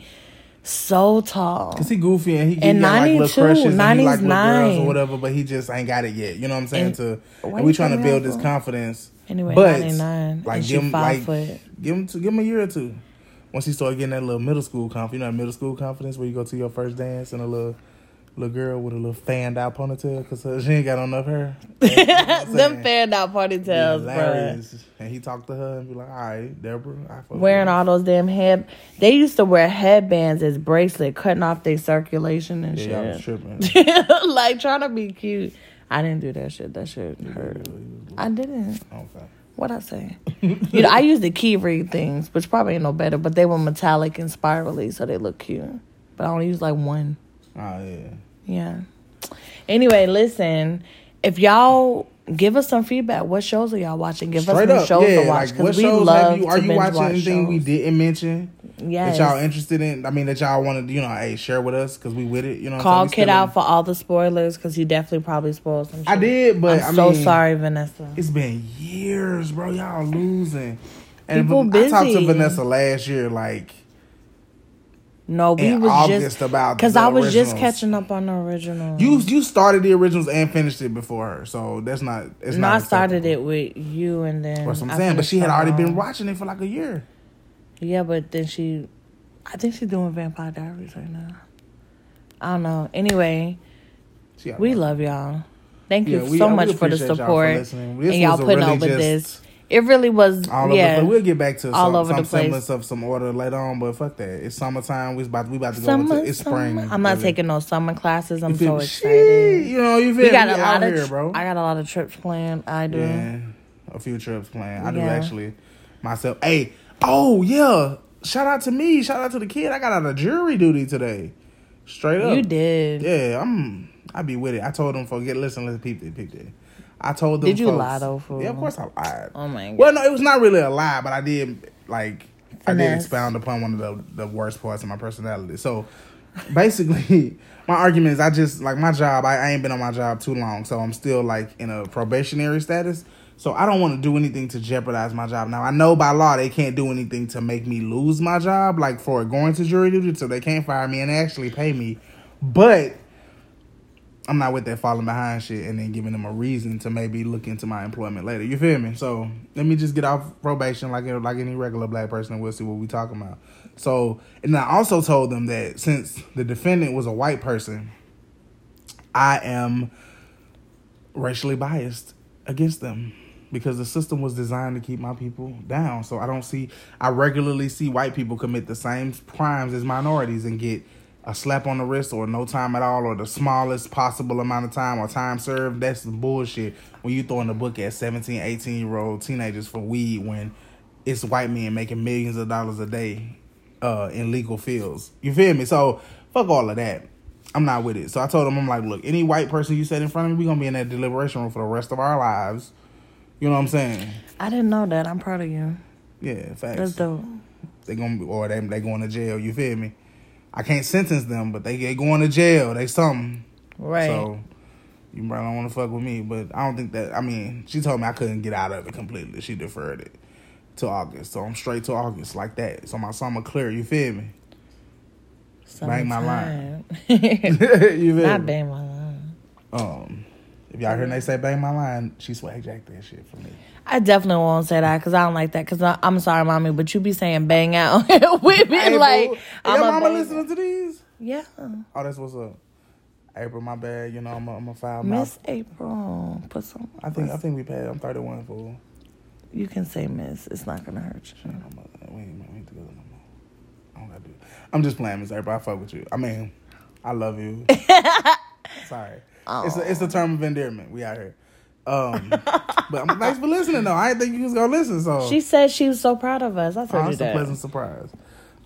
so tall. Cause he goofy and he, he And got like 92, little crushes and he like little girls or whatever, but he just ain't got it yet. You know what I'm saying? And- to and we trying to build his confidence. Anyway, but ninety nine. like and give him like foot. give him to give him a year or two. Once he start getting that little middle school confidence, you know, that middle school confidence where you go to your first dance and a little, little girl with a little fanned out ponytail because she ain't got enough hair. [LAUGHS] Them fanned out ponytails, bro. And he talked to her and be like, "All right, Deborah, I fuck Wearing you." all those damn head. They used to wear headbands as bracelet, cutting off their circulation and Yeah, I was shit. tripping. [LAUGHS] like trying to be cute. I didn't do that shit. That shit hurt. I didn't. Okay. What I say? [LAUGHS] you know, I used the key ring things, which probably ain't no better, but they were metallic and spirally, so they look cute. But I only use like one. Oh yeah. Yeah. Anyway, listen. If y'all give us some feedback, what shows are y'all watching? Give Straight us some up, shows yeah. to watch Like, what we shows love you? Are to you watching watch anything we didn't mention Yes. that y'all interested in? I mean, that y'all wanted, you know, hey, share with us because we with it. You know, Call I'm saying? We Kid out in- for all the spoilers because you definitely probably spoiled some shit. I did, but I'm I so mean, sorry, Vanessa. It's been years, bro. Y'all losing. And People I talked to. Vanessa last year, like No, we was August just about because I was just catching up on the original. You you started the originals and finished it before her, so that's not. It's no, not. I started it with you, and then That's what I'm saying. But she had already been watching it for like a year. Yeah, but then she, I think she's doing Vampire Diaries right now. I don't know. Anyway, we love y'all. Thank you Yeah, we- so uh, much for the appreciate y'all for support and y'all putting really up with this. It really was, All over, yeah. but we'll get back to all some, over some the place. semblance of some order later on. But fuck that, it's summertime. We about we about to go Summer, into it's spring. summer. I'm not really. taking no summer classes. I'm so excited. Shit, You know, you feel We got a lot out of, here, bro. I got a lot of trips planned. I do. Yeah, a few trips planned. I do actually myself. Hey, oh yeah! Shout out to me. Shout out to the kid. I got out of jury duty today. Straight up. You did. Yeah, I'm. I be with it. I told him, forget. Listen, let's peep it, peep it. I told them. Did you folks- lie, though, fool? Yeah, of course I lied. Oh my god. Well, no, it was not really a lie, but I did like I did expound upon one of the the worst parts of my personality. So basically, [LAUGHS] my argument is I just like my job. I, I ain't been on my job too long, so I'm still like in a probationary status. So I don't want to do anything to jeopardize my job. Now I know by law they can't do anything to make me lose my job, like for going to jury duty, so they can't fire me and actually pay me. But I'm not with that falling behind shit and then giving them a reason to maybe look into my employment later. You feel me? So let me just get off probation like like any regular black person. and We'll see what we talking about. So and I also told them that since the defendant was a white person, I am racially biased against them because the system was designed to keep my people down. So I don't see I regularly see white people commit the same crimes as minorities and get a slap on the wrist or no time at all or the smallest possible amount of time or time served. That's some bullshit when you throwing the book at 17, 18 year old teenagers for weed when it's white men making millions of dollars a day uh, in legal fields. You feel me? So fuck all of that. I'm not with it. So I told him, I'm like, look, any white person you set in front of me, we gonna be in that deliberation room for the rest of our lives. You know what I'm saying? I didn't know that. I'm proud of you. Yeah, facts. That's dope. They gonna be, or they they going to jail. You feel me? I can't sentence them, but they they going to jail. They something. Right. So you probably don't want to fuck with me, but I don't think that. I mean, she told me I couldn't get out of it completely. She deferred it to August, so I'm straight to August like that. So my summer clear. You feel me? bang my line. [LAUGHS] [LAUGHS] You feel Not me? bang my line. Um, if y'all hear they say bang my line, she swag jacked that shit for me. I definitely won't say that because I don't like that. Because I'm sorry, mommy, but you be saying bang out [LAUGHS] with me April, like your I'm mama bang- listening to these? Yeah, Oh, that's what's up. April, my bad. You know I'm a, I'm a foul Miss. April. Put some. I think I think we paid. I'm 31 fool. you can say Miss. It's not gonna hurt you. I'm we ain't, we ain't together no more. I don't gotta do. It. I'm just playing, Miss April. I fuck with you. I mean, I love you. [LAUGHS] Sorry, oh. it's a, it's a term of endearment. We out here. Um, but I'm, thanks for listening though. I didn't think you was gonna listen. So She said she was so proud of us. I oh, told you it's a pleasant surprise.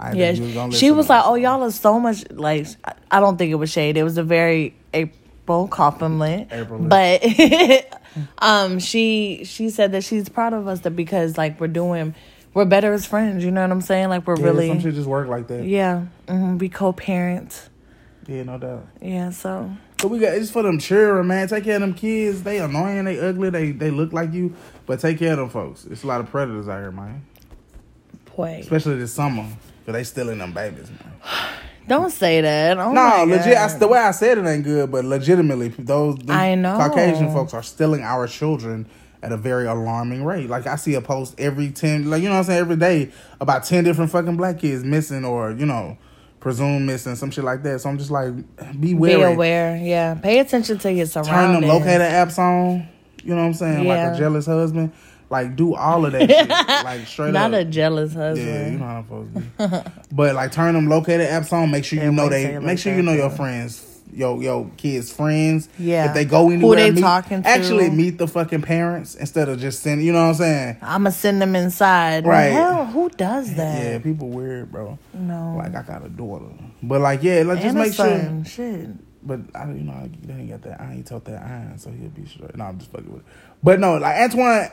I didn't Yeah, was she was like, "Oh, y'all are so much like." I- don't think it was shade. It was a very April compliment, April. but [LAUGHS] um, she she said that she's proud of us that because like we're doing, we're better as friends. You know what I'm saying? Like we're Yeah, really, some shit just work like that. yeah, hmm we co-parent. Yeah, no doubt. Yeah, so But we got it's for them children, man. Take care of them kids. They annoying, they ugly, they they look like you, but take care of them folks. It's a lot of predators out here, man. boy, Especially this summer, cause they stealing them babies, man. [SIGHS] don't say that. Oh no, legit. I, the way I said it ain't good, but legitimately, those I know. Caucasian folks are stealing our children at a very alarming rate. Like I see a post every ten, like you know what I'm saying, every day about ten different fucking black kids missing or you know presume missing, some shit like that. So I'm just like, be Be aware. Yeah. Pay attention to your surroundings. Turn them locator apps on. You know what I'm saying? Like a jealous husband. Like do all of that [LAUGHS] shit. Like straight Not up. Not a jealous husband. Yeah, you know how I'm supposed to be. but like turn them locator apps on. Make sure you know they. Make sure you know your friends, your your kids' friends. Yeah. If they go anywhere, who they meet, talking to. Actually, meet the fucking parents instead of just sending. You know what I'm saying? I'ma send them inside. Right. Hell, who does that? Yeah, people weird, bro. No. Like I got a daughter, but like yeah, let's just make sure. Shit. But I, you know, I, ain't got that. I ain't told that iron, so he'll be straight. No, I'm just fucking with. It. But no, like Antoine,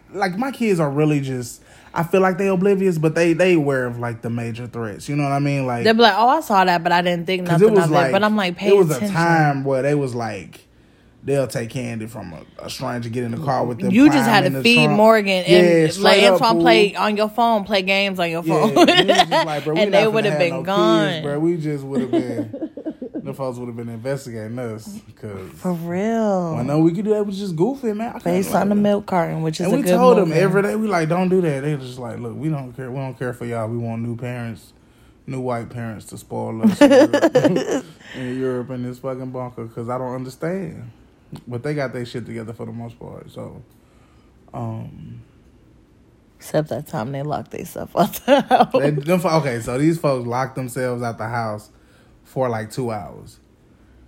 [SIGHS] like my kids are really just. I feel like they oblivious, but they they aware of like the major threats. You know what I mean? Like They'll be like, "Oh, I saw that, but I didn't think nothing of like, it." But I'm like, pay attention. it was attention. a time where they was like. They'll take candy from a, a stranger, get in the car with them. You just had to feed trunk. Morgan and straight like Antoine play on your phone, play games on your phone, just like, [LAUGHS] and they would have have been no gone. kids, bro. We just would have been. The folks would have been investigating us because For real, I know we could do that. Was just goofy, man. Based on the milk carton, which is And we told them every day. We like, don't do that. They just like, look, we don't care. We don't care for y'all. We want new parents, new white parents to spoil us in Europe, [LAUGHS] in Europe in this fucking bunker because I don't understand. But they got their shit together for the most part. So, um, Except that time they locked themselves out the [LAUGHS] house. they, them, okay. So these folks locked themselves out the house for like two hours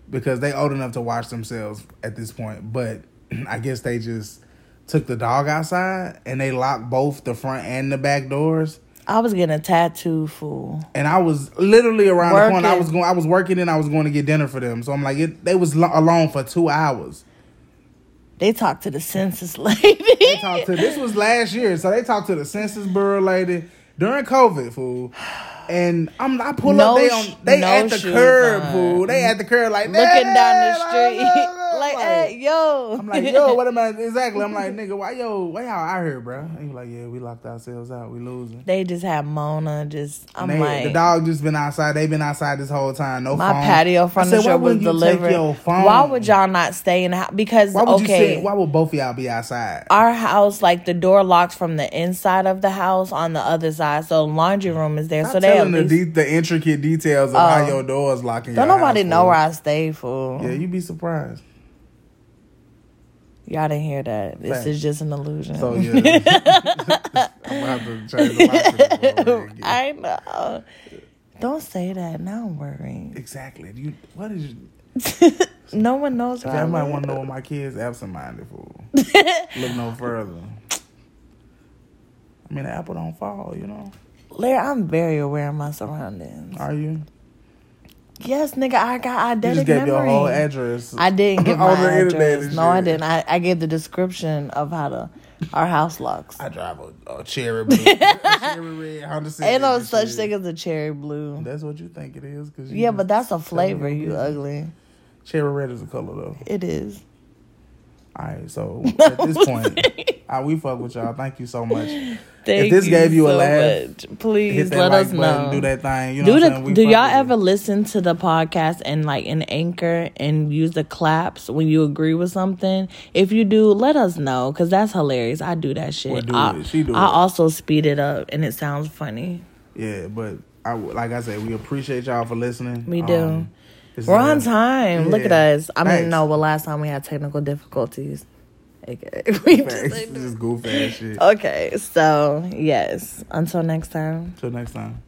because they old enough to watch themselves at this point. But [CLEARS THROAT] I guess they just took the dog outside and they locked both the front and the back doors. I was getting a tattoo, fool. and I was literally around the corner. I was going. I was working, and I was going to get dinner for them. So I'm like, it, they was lo- alone for two hours. They talked to the census [LAUGHS] lady. They talked to this was last year, so they talked to the census bureau lady during COVID, fool. And I'm I pull No up, they on they no at the curb, on. fool. They at the curb like Looking down the street, like, like, hey, yo. I'm like, yo, what am I exactly? I'm like, nigga, why yo, why y'all out here, bro? And he like, yeah, we locked ourselves out, we losing. They just have Mona. Just I'm they- like, the dog just been outside. They been outside this whole time. No my phone. patio furniture said, why was delivered. Take your phone? Why would y'all not stay in the house? Because Why would you okay, say? Why would both of y'all be outside? our house, like the door locks from the inside of the house on the other side, so laundry room is there. Stop so they at telling the, least, de- the intricate details of how Oh. your doors locking. don't your nobody know where I stay, for. Yeah, you'd be surprised. Y'all didn't hear that. This is just an illusion. So yeah, [LAUGHS] [LAUGHS] I'm gonna have to change the. I know. Don't say that. Now I'm worrying. Exactly. You what is? [LAUGHS] no one knows I might want to know what my kids absent-minded for. Look no further. I mean, the apple don't fall. You know. Larry, I'm very aware of my surroundings. Are you? Yes, nigga, I got You eidetic just gave your memory. whole address. I didn't [LAUGHS] give my address. No, I didn't. I, I gave the description of how to our house locks. I drive a, a cherry blue, a cherry red [LAUGHS] Honda Civic. Ain't no such shit. thing as a cherry blue. That's what you think it is, cause you Yeah, but that's a flavor, you ugly. Cherry red is a color though. It is. All right, so [LAUGHS] at this point, we fuck with y'all. Thank you so much. [LAUGHS] Thank if this gave you a so laugh, much. Please let like us know. do that thing. You know do what the I'm saying? We do y'all ever it. listen to the podcast and like an anchor and use the claps when you agree with something if you do let us know because that's hilarious i do that shit Well, do I, it. She do I it. also speed it up and it sounds funny Yeah, but I like I said, we appreciate y'all for listening. We do. Um, we're on time. Look at us. I Thanks. mean no well last time we had technical difficulties. Okay [LAUGHS] we just, This is goofy shit. okay so yes. Until next time. Till next time.